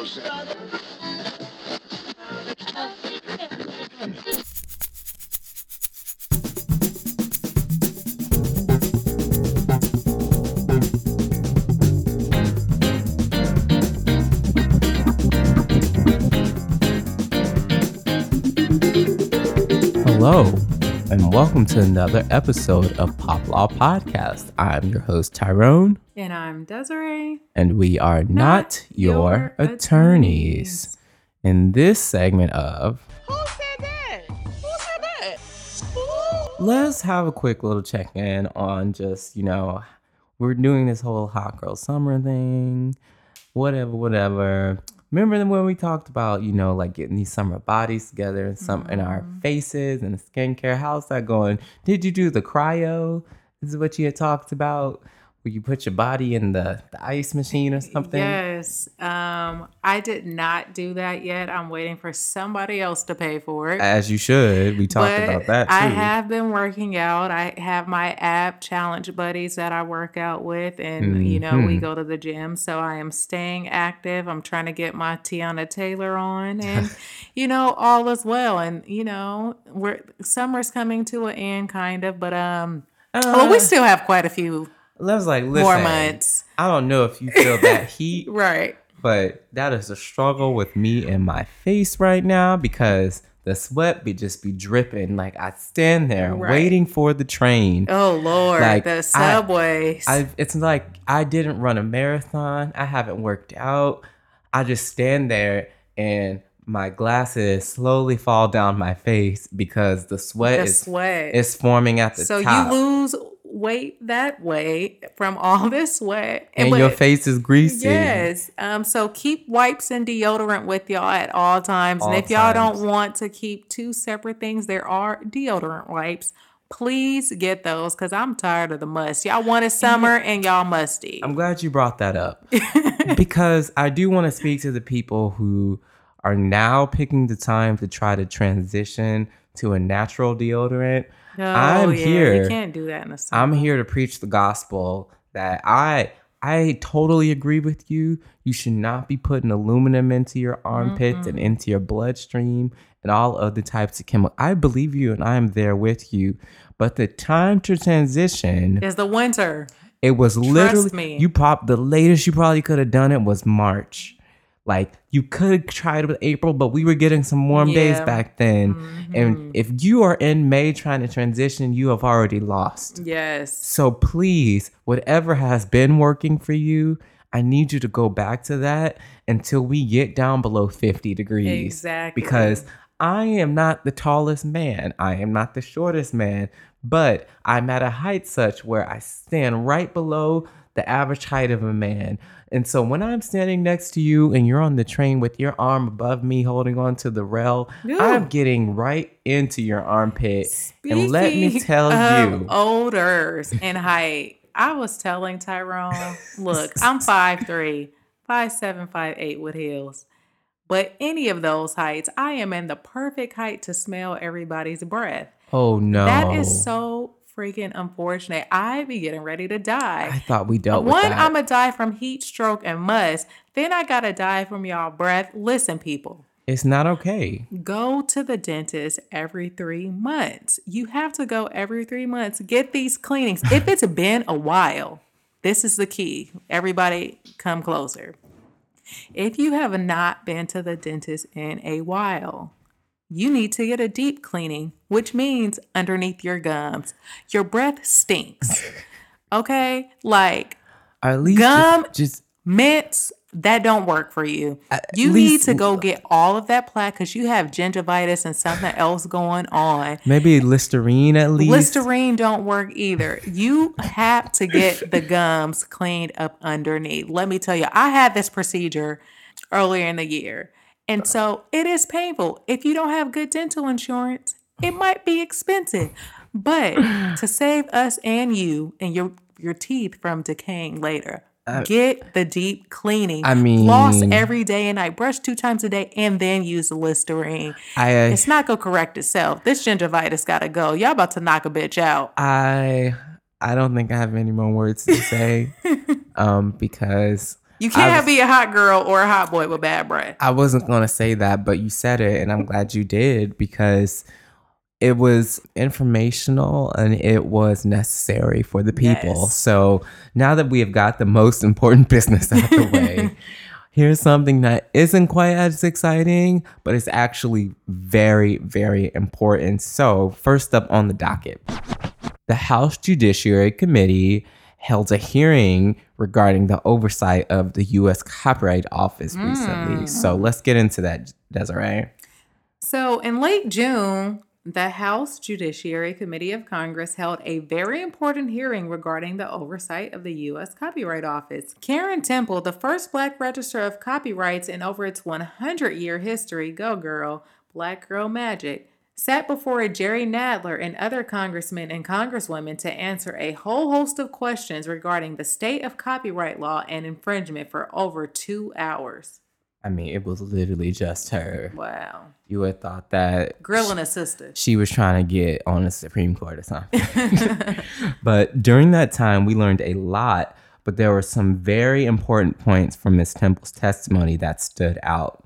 Hello, and welcome to another episode of Pop Law Podcast. I'm your host, Tyrone, I'm Desiree. and we are not, your, your attorneys. attorneys. In this segment of Who said that? Who said that? Who? let's have a quick little check in on just, you know, we're doing this whole hot girl summer thing, whatever, whatever. Remember when we talked about, you know, like getting these summer bodies together and some in our mm-hmm. faces and the skincare? How's that going? Did you do the cryo? This is what you had talked about. Where you put your body in the, the ice machine or something? Yes. Um, I did not do that yet. I'm waiting for somebody else to pay for it. As you should. We talked But about that too. I have been working out. I have my app challenge buddies that I work out with, and you know we Mhm. go to the gym. So I am staying active. I'm trying to get my Teyana Taylor on, and you know all is well. And you know we're summer's coming to an end, kind of, but um, well we Uh, still have quite a few I was like, listen, more months, I don't know if you feel that heat right? but that is a struggle with me and my face right now because the sweat be just be dripping. Like I stand there Right. waiting for the train. Oh Lord, Like, I- the subways. I it's like I didn't run a marathon. I haven't worked out. I just stand there and my glasses slowly fall down my face because the sweat the is sweat. is forming at the so top. So you lose weight that way from all this sweat, and but- your face is greasy. Yes. Um. So keep wipes and deodorant with y'all at all times, All and if y'all times. don't want to keep two separate things, there are deodorant wipes. Please get those because I'm tired of the must. Y'all wanted summer and y'all musty. I'm glad you brought that up because I do want to speak to the people who are now picking the time to try to transition to a natural deodorant. Oh, I'm yeah, here. You can't do that in the summer. I'm here to preach the gospel that I I totally agree with you. You should not be putting aluminum into your armpits and into your bloodstream and all other types of chemicals. I believe you and I am there with you. But the time to transition is the winter. it was literally me. you pop the latest you probably could have done it was March. Like you could try it with April, but we were getting some warm days back then. And mm-hmm. if you are in May trying to transition, you have already lost. Yes. So please, whatever has been working for you, I need you to go back to that until we get down below 50 degrees. Exactly. Because I am not the tallest man. I am not the shortest man, but I'm at a height such where I stand right below the average height of a man. And so when I'm standing next to you and you're on the train with your arm above me holding on to the rail, I'm getting right into your armpit. and let me tell you, odors and height. I was telling Tyrone, look, I'm 5'3, 5'7, 5'8 with heels. But any of those heights, I am in the perfect height to smell everybody's breath. oh no. That is so freaking unfortunate. I be getting ready to die. I thought we dealt with One. I'm gonna die from heat stroke and must. Then I gotta die from y'all breath. Listen, people. it's not okay. Go to the dentist every three months. You have to go every three months. Get these cleanings. If it's been a while, this is the key. Everybody come closer. If you have not been to the dentist in a while, you need to get a deep cleaning, which means underneath your gums. Your breath stinks. Okay? Like Or at least Gum- just, just mints that don't work for you. You need to go get all of that plaque because you have gingivitis and something else going on. maybe Listerine at least. Listerine don't work either. You have to get the gums cleaned up underneath. Let me tell you, I had this procedure earlier in the year. And so it is painful. If you don't have good dental insurance, it might be expensive. But to save us and you and your your teeth from decaying later, get the deep cleaning. I mean- floss every day and night, brush two times a day, and then use the Listerine. I It's not gonna correct itself. This gingivitis gotta go. Y'all about to knock a bitch out. I I don't think I have any more words to say. um, because You can't was- be a hot girl or a hot boy with bad breath. I wasn't going to say that, but you said it, and I'm glad you did because it was informational and it was necessary for the people. Yes. So now that we have got the most important business out of the way, here's something that isn't quite as exciting, but it's actually very, very important. So, first up on the docket, the House Judiciary Committee held a hearing regarding the oversight of the U.S. Copyright Office recently. Mm. So let's get into that, Desiree. So, in late June, the House Judiciary Committee of Congress held a very important hearing regarding the oversight of the U.S. Copyright Office. Karyn Temple, the first Black Register of Copyrights in over its 100 year history, go girl, Black Girl Magic, sat before a Jerry Nadler and other congressmen and congresswomen to answer a whole host of questions regarding the state of copyright law and infringement for over two hours. I mean, it was literally just her. Wow. You would have thought that Grilling a sister. she was trying to get on the Supreme Court or something. but during that time, we learned a lot, but there were some very important points from Ms. Temple's testimony that stood out.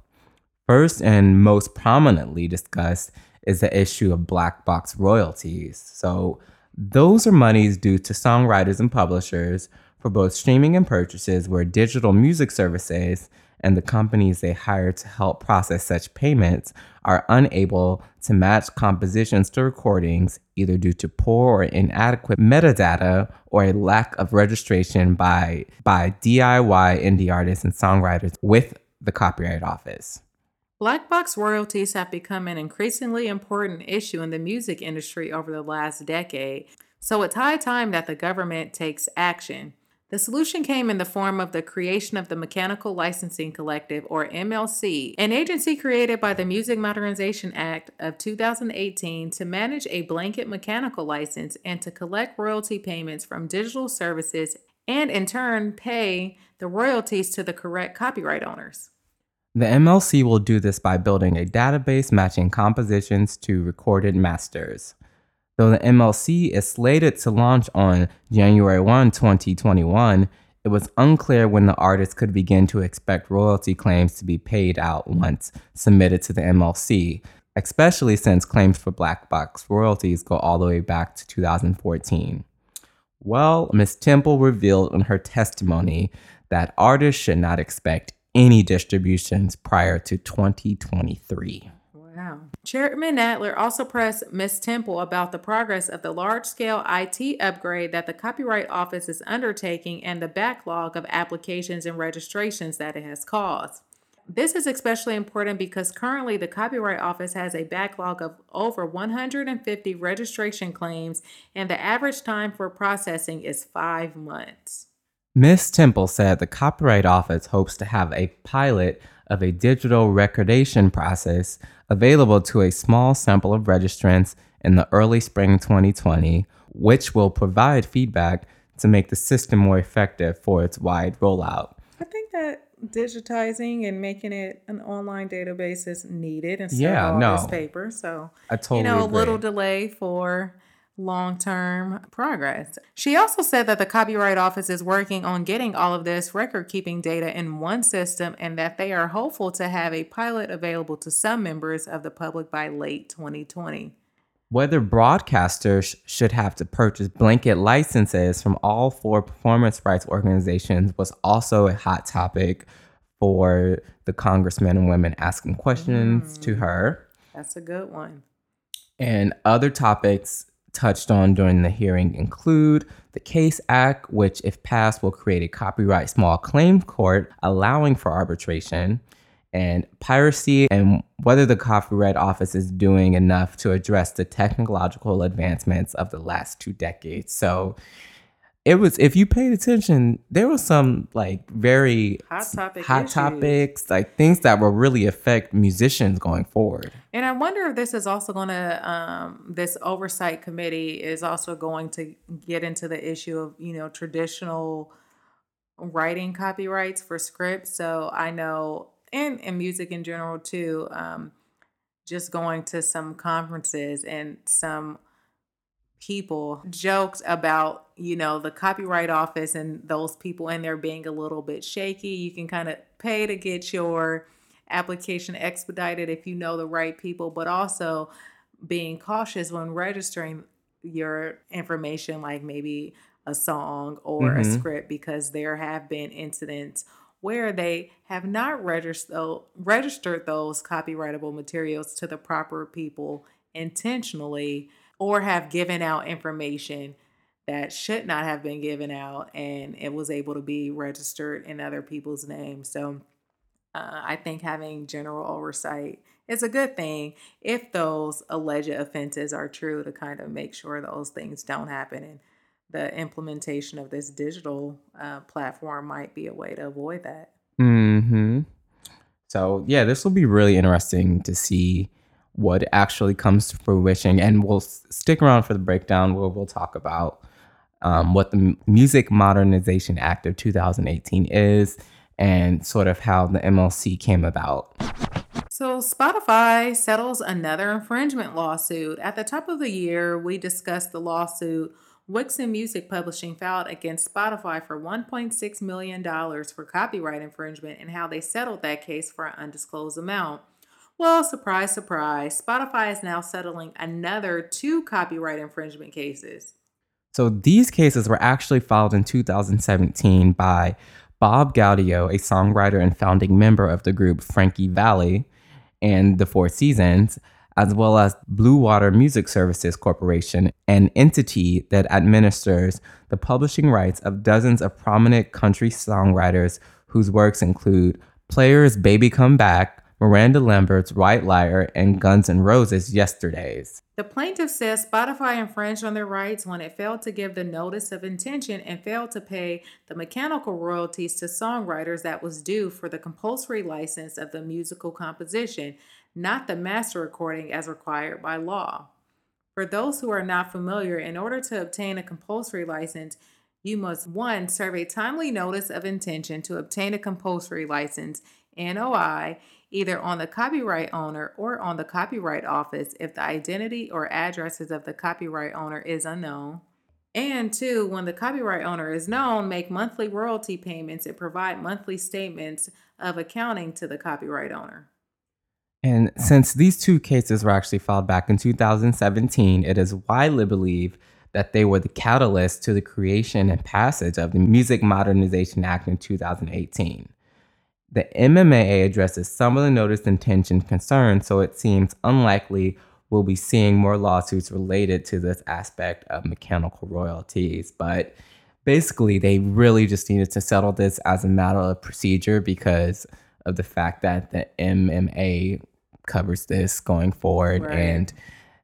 First and most prominently discussed is the issue of black box royalties. So, those are monies due to songwriters and publishers for both streaming and purchases where digital music services and the companies they hire to help process such payments are unable to match compositions to recordings either due to poor or inadequate metadata or a lack of registration by by DIY indie artists and songwriters with the Copyright Office. Black box royalties have become an increasingly important issue in the music industry over the last decade, so it's high time that the government takes action. The solution came in the form of the creation of the Mechanical Licensing Collective, or MLC, an agency created by the Music Modernization Act of 2018 to manage a blanket mechanical license and to collect royalty payments from digital services and, in turn, pay the royalties to the correct copyright owners. The MLC will do this by building a database matching compositions to recorded masters. Though the MLC is slated to launch on January 1, 2021, it was unclear when the artist could begin to expect royalty claims to be paid out once submitted to the MLC, especially since claims for black box royalties go all the way back to 2014. Well, Ms. Temple revealed in her testimony that artists should not expect any distributions prior to 2023. Wow. Chairman Nadler also pressed Ms. Temple about the progress of the large scale IT upgrade that the Copyright Office is undertaking and the backlog of applications and registrations that it has caused. This is especially important because currently the Copyright Office has a backlog of over 150 registration claims, and the average time for processing is five months. Ms. Temple said the Copyright Office hopes to have a pilot of a digital recordation process available to a small sample of registrants in the early spring 2020, which will provide feedback to make the system more effective for its wide rollout. I think that digitizing and making it an online database is needed instead Yeah, of all no. this paper. So I totally you know, agree. a little delay for long term progress. She also said that the Copyright Office is working on getting all of this record keeping data in one system and that they are hopeful to have a pilot available to some members of the public by late 2020. Whether broadcasters should have to purchase blanket licenses from all four performance rights organizations was also a hot topic for the congressmen and women asking questions to mm. her. That's a good one. And other topics touched on during the hearing include the CASE Act, which, if passed, will create a copyright small claim court allowing for arbitration, and piracy, and whether the Copyright Office is doing enough to address the technological advancements of the last two decades. So, it was if you paid attention, there was some like very Hot topic hot topics, like things that will really affect musicians going forward. And I wonder if this is also going to, um, this oversight committee is also going to get into the issue of, you know, traditional writing copyrights for scripts. So I know, and, and music in general too, um, just going to some conferences and some people joked about, you know, the copyright office and those people in there being a little bit shaky. You can kind of pay to get your application expedited if you know the right people, but also being cautious when registering your information, like maybe a song or mm-hmm. a script, because there have been incidents where they have not registered registered those copyrightable materials to the proper people intentionally or have given out information that should not have been given out and it was able to be registered in other people's names. So uh, I think having general oversight is a good thing if those alleged offenses are true to kind of make sure those things don't happen. And the implementation of this digital uh, platform might be a way to avoid that. Hmm. So yeah, this will be really interesting to see what actually comes to fruition, and we'll stick around for the breakdown where we'll talk about um, what the Music Modernization Act of 2018 is and sort of how the MLC came about. So, Spotify settles another infringement lawsuit. At the top of the year, we discussed the lawsuit Wixen Music Publishing filed against Spotify for $1.6 million for copyright infringement and how they settled that case for an undisclosed amount. Well, surprise, surprise, Spotify is now settling another two copyright infringement cases. So these cases were actually filed in 2017 by Bob Gaudio, a songwriter and founding member of the group Frankie Valli and the Four Seasons, as well as Blue Water Music Services Corporation, an entity that administers the publishing rights of dozens of prominent country songwriters whose works include Players Baby Come Back, Miranda Lambert's White Liar, and Guns N' Roses Yesterdays. The plaintiff says Spotify infringed on their rights when it failed to give the notice of intention and failed to pay the mechanical royalties to songwriters that was due for the compulsory license of the musical composition, not the master recording as required by law. For those who are not familiar, in order to obtain a compulsory license, you must one serve a timely notice of intention to obtain a compulsory license, NOI, either on the copyright owner or on the copyright office if the identity or addresses of the copyright owner is unknown. And two, when the copyright owner is known, make monthly royalty payments and provide monthly statements of accounting to the copyright owner. And since these two cases were actually filed back in 2017, it is widely believed that they were the catalyst to the creation and passage of the Music Modernization Act in 2018. The MMA addresses some of the noticed intention concerns, so it seems unlikely we'll be seeing more lawsuits related to this aspect of mechanical royalties. But basically, they really just needed to settle this as a matter of procedure because of the fact that the MMA covers this going forward. Right. And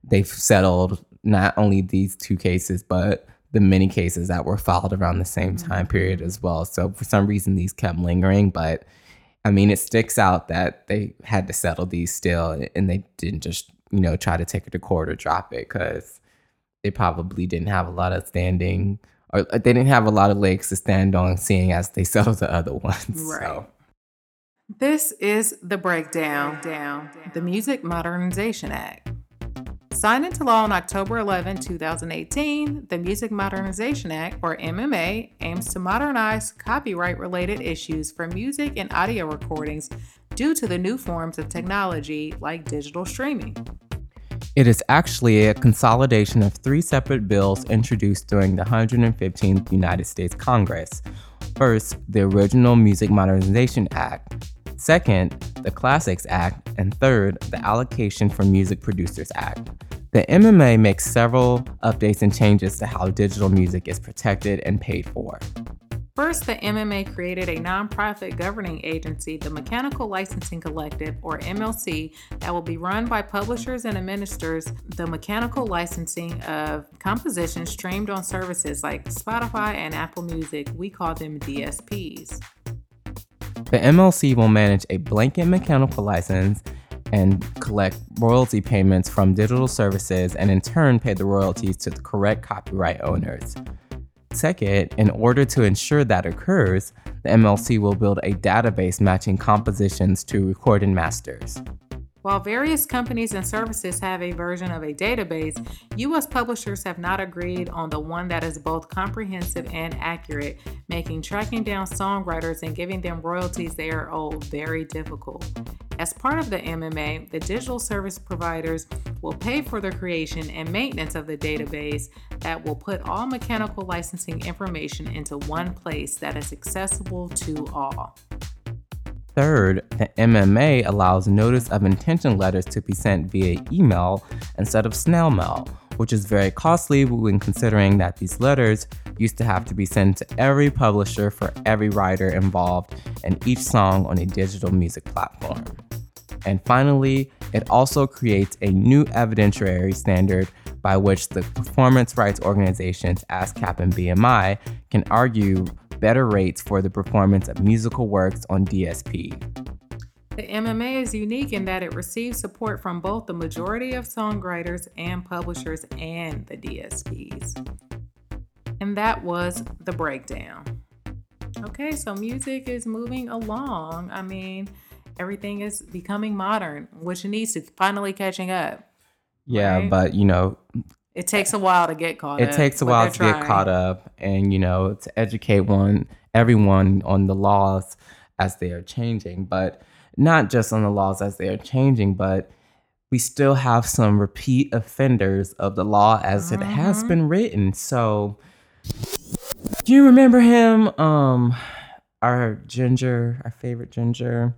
they've settled not only these two cases, but the many cases that were filed around the same time period mm-hmm. as well. So for some reason, these kept lingering, but I mean, it sticks out that they had to settle these still and they didn't just, you know, try to take it to court or drop it because they probably didn't have a lot of standing or uh, they didn't have a lot of legs to stand on seeing as they settled the other ones. Right. So. This is the breakdown down the Music Modernization Act. Signed into law on October 11, 2018, the Music Modernization Act, or MMA, aims to modernize copyright related issues for music and audio recordings due to the new forms of technology like digital streaming. It is actually a consolidation of three separate bills introduced during the 115th United States Congress. First, the original Music Modernization Act. Second, the Classics Act. And third, the Allocation for Music Producers Act. The MMA makes several updates and changes to how digital music is protected and paid for. First, the MMA created a nonprofit governing agency, the Mechanical Licensing Collective, or MLC, that will be run by publishers and administers the mechanical licensing of compositions streamed on services like Spotify and Apple Music. We call them DSPs. The MLC will manage a blanket mechanical license and collect royalty payments from digital services and in turn pay the royalties to the correct copyright owners. Second, in order to ensure that occurs, the MLC will build a database matching compositions to recorded masters. While various companies and services have a version of a database, U.S. publishers have not agreed on the one that is both comprehensive and accurate, making tracking down songwriters and giving them royalties they are owed very difficult. As part of the MMA, the digital service providers will pay for the creation and maintenance of the database that will put all mechanical licensing information into one place that is accessible to all. Third, the MMA allows notice of intention letters to be sent via email instead of snail mail, which is very costly when considering that these letters used to have to be sent to every publisher for every writer involved in each song on a digital music platform. And finally, it also creates a new evidentiary standard by which the performance rights organizations ASCAP and BMI can argue better rates for the performance of musical works on DSP. The MMA is unique in that it receives support from both the majority of songwriters and publishers and the DSPs. And that was the breakdown. Okay, so music is moving along. I mean, everything is becoming modern, which needs to finally catching up. Yeah, Right. but you know, It takes a while to get caught it up. takes a while to get caught up and you know to educate one everyone on the laws as they are changing but not just on the laws as they are changing but we still have some repeat offenders of the law as it has Mm-hmm. been written. So do you remember him? Um our ginger our favorite ginger.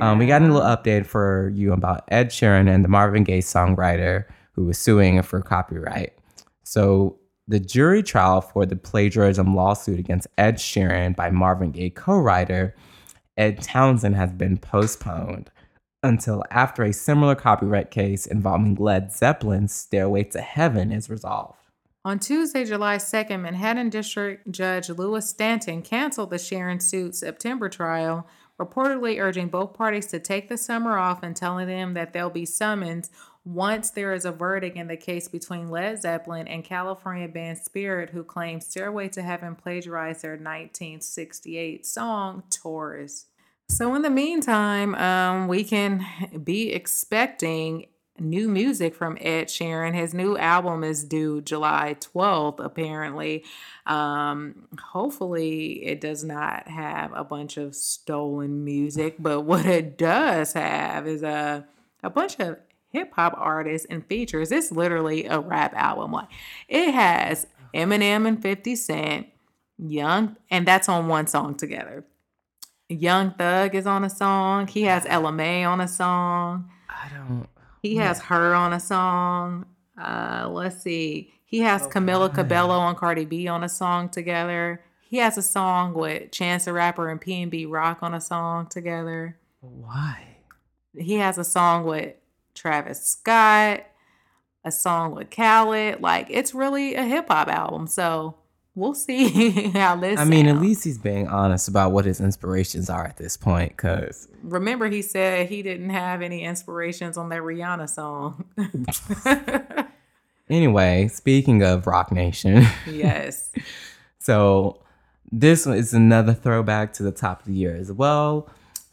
Um, we got a little update for you about Ed Sheeran and the Marvin Gaye songwriter who was suing for copyright. So, the jury trial for the plagiarism lawsuit against Ed Sheeran by Marvin Gaye co writer Ed Townsend has been postponed until after a similar copyright case involving Led Zeppelin's Stairway to Heaven is resolved. On Tuesday, July 2nd, Manhattan District Judge Louis Stanton canceled the Sheeran suit September trial, reportedly urging both parties to take the summer off and telling them that they'll be summoned once there is a verdict in the case between Led Zeppelin and California band Spirit, who claims Stairway to Heaven plagiarized their 1968 song, Taurus. So, in the meantime, um, we can be expecting new music from Ed Sheeran. His new album is due July 12th, apparently. Um, hopefully, it does not have a bunch of stolen music, but what it does have is a, a bunch of hip hop artists and features. It's literally a rap album. Like it has Eminem and 50 Cent, Young, and that's on one song together. Young Thug is on a song. He has Ella Mai on a song. I don't. He has her on a song. Uh, let's see. He has Camila Cabello and Cardi B on a song together. He has a song with Chance the Rapper and PnB Rock on a song together. Why? He has a song with Travis Scott, a song with Khalid. Like it's really a hip hop album. So we'll see how this. I mean, at least he's being honest about what his inspirations are at this point, because remember he said he didn't have any inspirations on that Rihanna song. Anyway, speaking of Roc Nation, yes. so this is another throwback to the top of the year as well.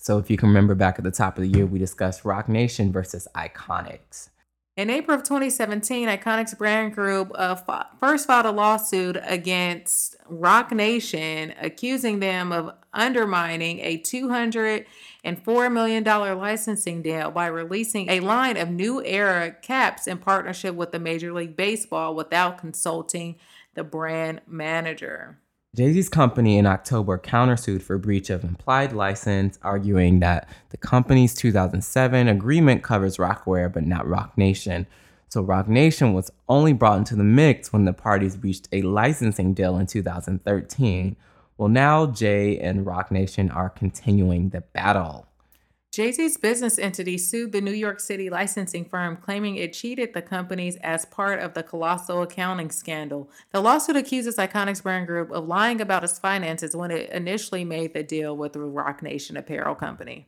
So if you can remember back at the top of the year, we discussed Roc Nation versus Iconix. In April of 2017, Iconix Brand Group uh, fi- first filed a lawsuit against Roc Nation, accusing them of undermining a $204 million licensing deal by releasing a line of new era caps in partnership with the Major League Baseball without consulting the brand manager. Jay Z's company in October countersued for breach of implied license, arguing that the company's 2007 agreement covers Rocawear but not Roc Nation. So Roc Nation was only brought into the mix when the parties reached a licensing deal in 2013. Well, now Jay and Roc Nation are continuing the battle. Jay Z's business entity sued the New York City licensing firm, claiming it cheated the companies as part of the colossal accounting scandal. The lawsuit accuses Iconix Brand Group of lying about its finances when it initially made the deal with the Roc Nation apparel company.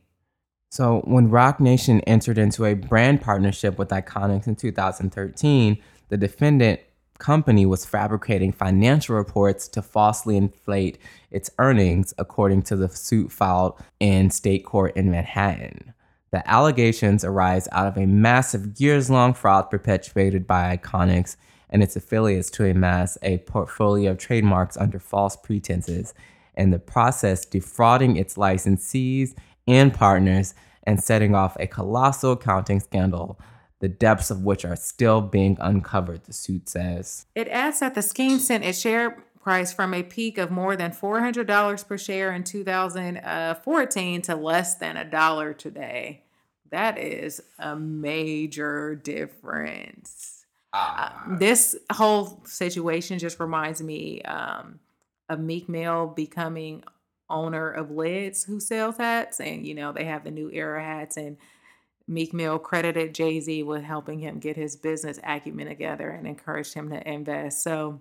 So, when Roc Nation entered into a brand partnership with Iconix in 2013, the defendant company was fabricating financial reports to falsely inflate its earnings, according to the suit filed in state court in Manhattan. The allegations arise out of a massive years long fraud perpetuated by Iconix and its affiliates to amass a portfolio of trademarks under false pretenses, and the process defrauding its licensees and partners and setting off a colossal accounting scandal, the depths of which are still being uncovered, the suit says. It adds that the scheme sent its share price from a peak of more than $400 per share in 2014 to less than a dollar today. That is a major difference. Uh, this whole situation just reminds me um, of Meek Mill becoming owner of Lids, who sells hats, and you know they have the new era hats, and Meek Mill credited Jay Z with helping him get his business acumen together and encouraged him to invest. So,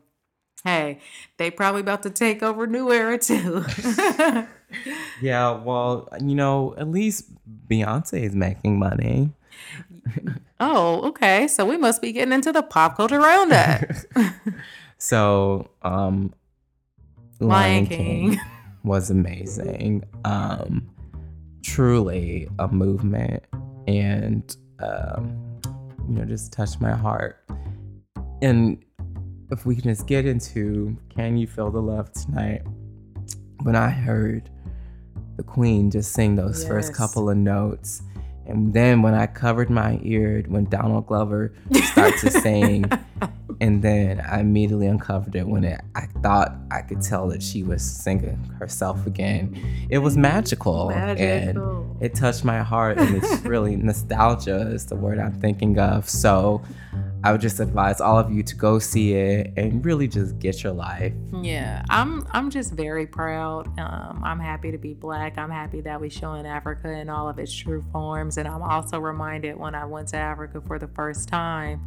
hey, they probably about to take over New Era too. Yeah, well, you know, at least Beyonce is making money. oh, okay. So we must be getting into the pop culture roundup. So, um, Lion King. was amazing. Um, truly a movement, and um, you know, just touched my heart. And if we can just get into "Can You Feel the Love Tonight?" When I heard the Queen just sing those first couple of notes. And then when I covered my ear when Donald Glover started to sing, and then I immediately uncovered it when it, I thought I could tell that she was singing herself again. It was magical, Magical. and it touched my heart, and it's really nostalgia is the word I'm thinking of. So I would just advise all of you to go see it and really just get your life. Yeah, I'm I'm just very proud. Um, I'm happy to be black. I'm happy that we show in Africa in all of its true forms. And I'm also reminded when I went to Africa for the first time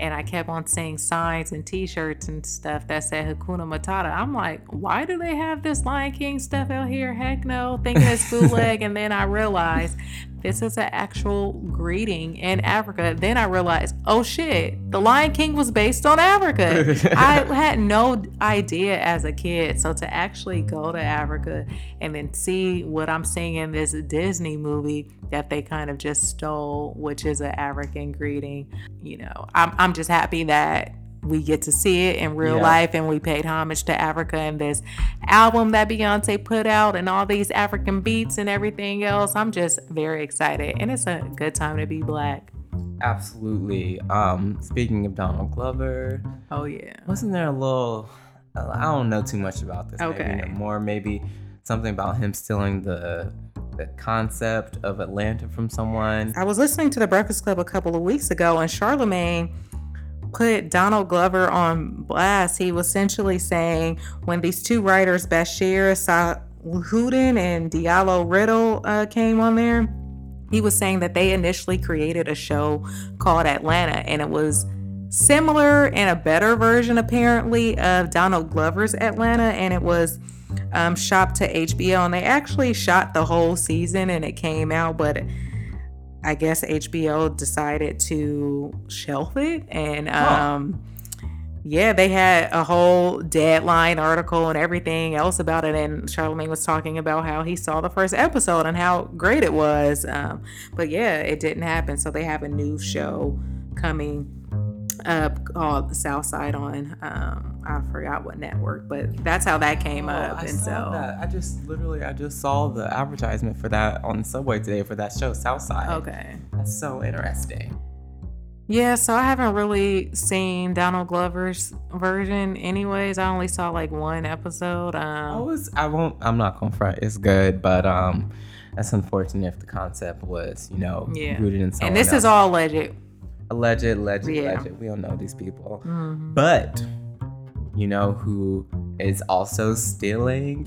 and I kept on seeing signs and t-shirts and stuff that said Hakuna Matata. I'm like, why do they have this Lion King stuff out here? Heck no, thinking it's bootleg. and then I realized this is an actual greeting in Africa. Then I realized, oh shit, the Lion King was based on Africa. I had no idea as a kid. So to actually go to Africa and then see what I'm seeing in this Disney movie that they kind of just stole, which is an African greeting, you know, I'm, I'm just happy that we get to see it in real Yeah. life and we paid homage to Africa and this album that Beyonce put out and all these African beats and everything else. I'm just very excited and it's a good time to be black. Absolutely. Um, speaking of Donald Glover, Oh yeah. wasn't there a little? I don't know too much about this. Maybe Okay. no more maybe something about him stealing the the concept of Atlanta from someone. I was listening to the Breakfast Club a couple of weeks ago, and Charlemagne put Donald Glover on blast. He was essentially saying when these two writers, Bashir Salahuddin and Diallo Riddle, uh, came on there, he was saying that they initially created a show called Atlanta, and it was similar and a better version, apparently, of Donald Glover's Atlanta, and it was um, shopped to HBO, and they actually shot the whole season, and it came out, but I guess HBO decided to shelf it, and um, yeah, they had a whole deadline article and everything else about it. And Charlemagne was talking about how he saw the first episode and how great it was. Um, but yeah, it didn't happen. So they have a new show coming up called South Side on um, I forgot what network, but that's how that came Oh, up. I and so that. I just literally I just saw the advertisement for that on the subway today for that show Southside. okay. That's so interesting. Yeah, so I haven't really seen Donald Glover's version anyways. I only saw like one episode. I Um was I won't I'm not gonna front. It's good, but um that's unfortunate if the concept was, you know, Yeah. rooted in and this is all alleged. Alleged, alleged, Yeah. alleged. We don't know these people. Mhm. But you know who is also stealing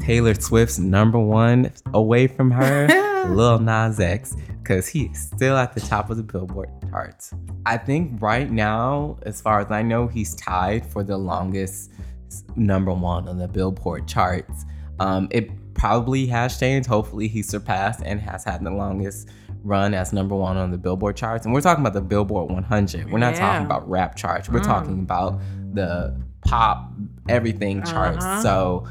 Taylor Swift's number one away from her? Lil Nas X, because he's still at the top of the Billboard charts. I think right now, as far as I know, he's tied for the longest number one on the Billboard charts. Um, it probably has changed. Hopefully, he surpassed and has had the longest run as number one on the Billboard charts. And we're talking about the Billboard 100. We're not Yeah. talking about rap charts. We're Mm. talking about the pop everything charts. Uh-huh. So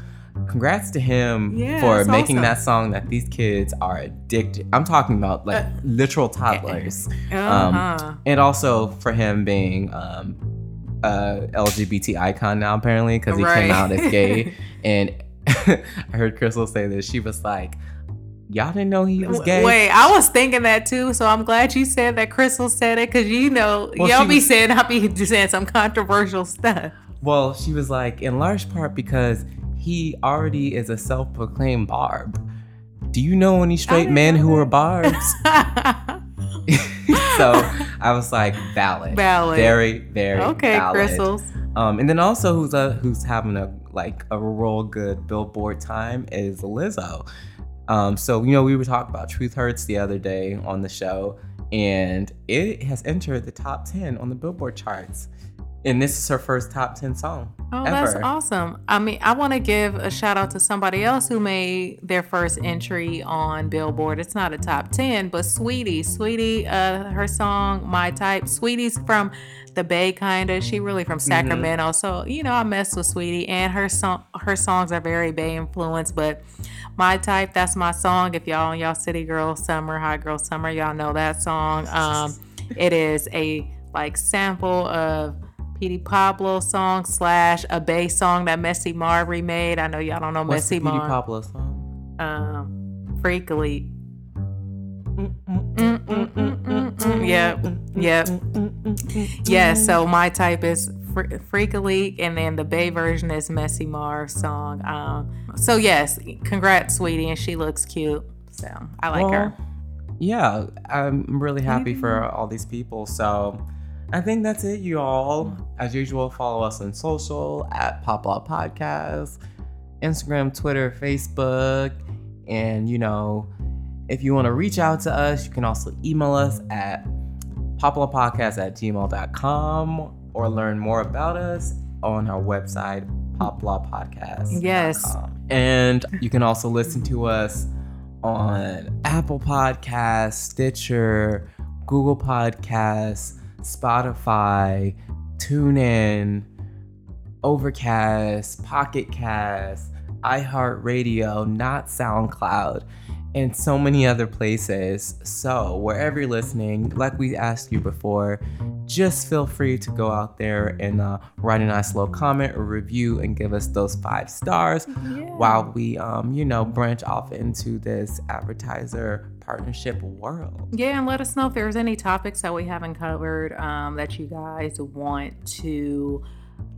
congrats to him Yeah, for making awesome. that song that these kids are addicted. I'm talking about like Uh, literal toddlers. Uh-huh. and also for him being um a LGBT icon now apparently because he Right. came out as gay and I heard Crystal say this she was like y'all didn't know he was gay Wait, I was thinking that too, so I'm glad you said that. Crystal said it because you know Well, y'all be was- saying I'll be saying some controversial stuff. well she was like in large part because he already is a self-proclaimed barb do you know any straight men who are barbs so I was like valid Valid. very very okay, valid. crystals. Um, and then also who's a, who's having a like a real good Billboard time is Lizzo. Um, so you know we were talking about Truth Hurts the other day on the show, and it has entered the top ten on the Billboard charts. And this is her first top ten song Oh, ever. that's awesome. I mean, I want to give a shout out to somebody else who made their first entry on Billboard. It's not a top 10, but Saweetie. Saweetie, uh, her song, My Type. Saweetie's from the Bay, kind of. She really from mm-hmm. Sacramento. So, you know, I mess with Saweetie, and her, song, her songs are very Bay influenced, but my type that's my song if y'all on y'all city girl summer hot girl summer y'all know that song um it is a like sample of Petey Pablo song slash a Bay song that Messy Marv remade. I know y'all don't know What's Messy the Petey Mar. Pablo song? Um, Freek-a-Leek. Mm, mm, mm, mm Yep, yep. Yeah, so my type is Fre- Freek-a-Leek, and then the Bay version is Messy Marv song. Um, so yes, congrats, Saweetie, and she looks cute. So I like her. Yeah, I'm really happy for all these people. So I think that's it, you all. As usual, follow us on social at Pop Law Podcast, Instagram, Twitter, Facebook. And, you know, if you want to reach out to us, you can also email us at poplawpodcast at gmail.com or learn more about us on our website, poplawpodcast. Yes. And you can also listen to us on Apple Podcasts, Stitcher, Google Podcasts, Spotify, TuneIn, Overcast, Pocket Cast, iHeartRadio, not SoundCloud, and so many other places. So, wherever you're listening, like we asked you before, just feel free to go out there and uh, write a nice little comment or review and give us those five stars yeah. while we, um, you know, branch off into this advertiser partnership world. Yeah, and let us know if there's any topics that we haven't covered um, that you guys want to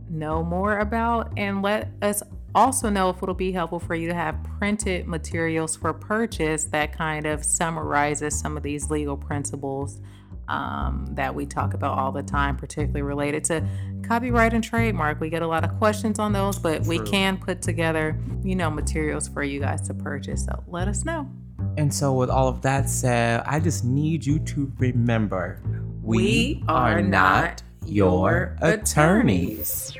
know more about. And let us also know if it'll be helpful for you to have printed materials for purchase that kind of summarizes some of these legal principles um, that we talk about all the time, particularly related to copyright and trademark. We get a lot of questions on those, but we can put together, you know, materials for you guys to purchase. So let us know. And so, with all of that said, I just need you to remember We are not your attorneys.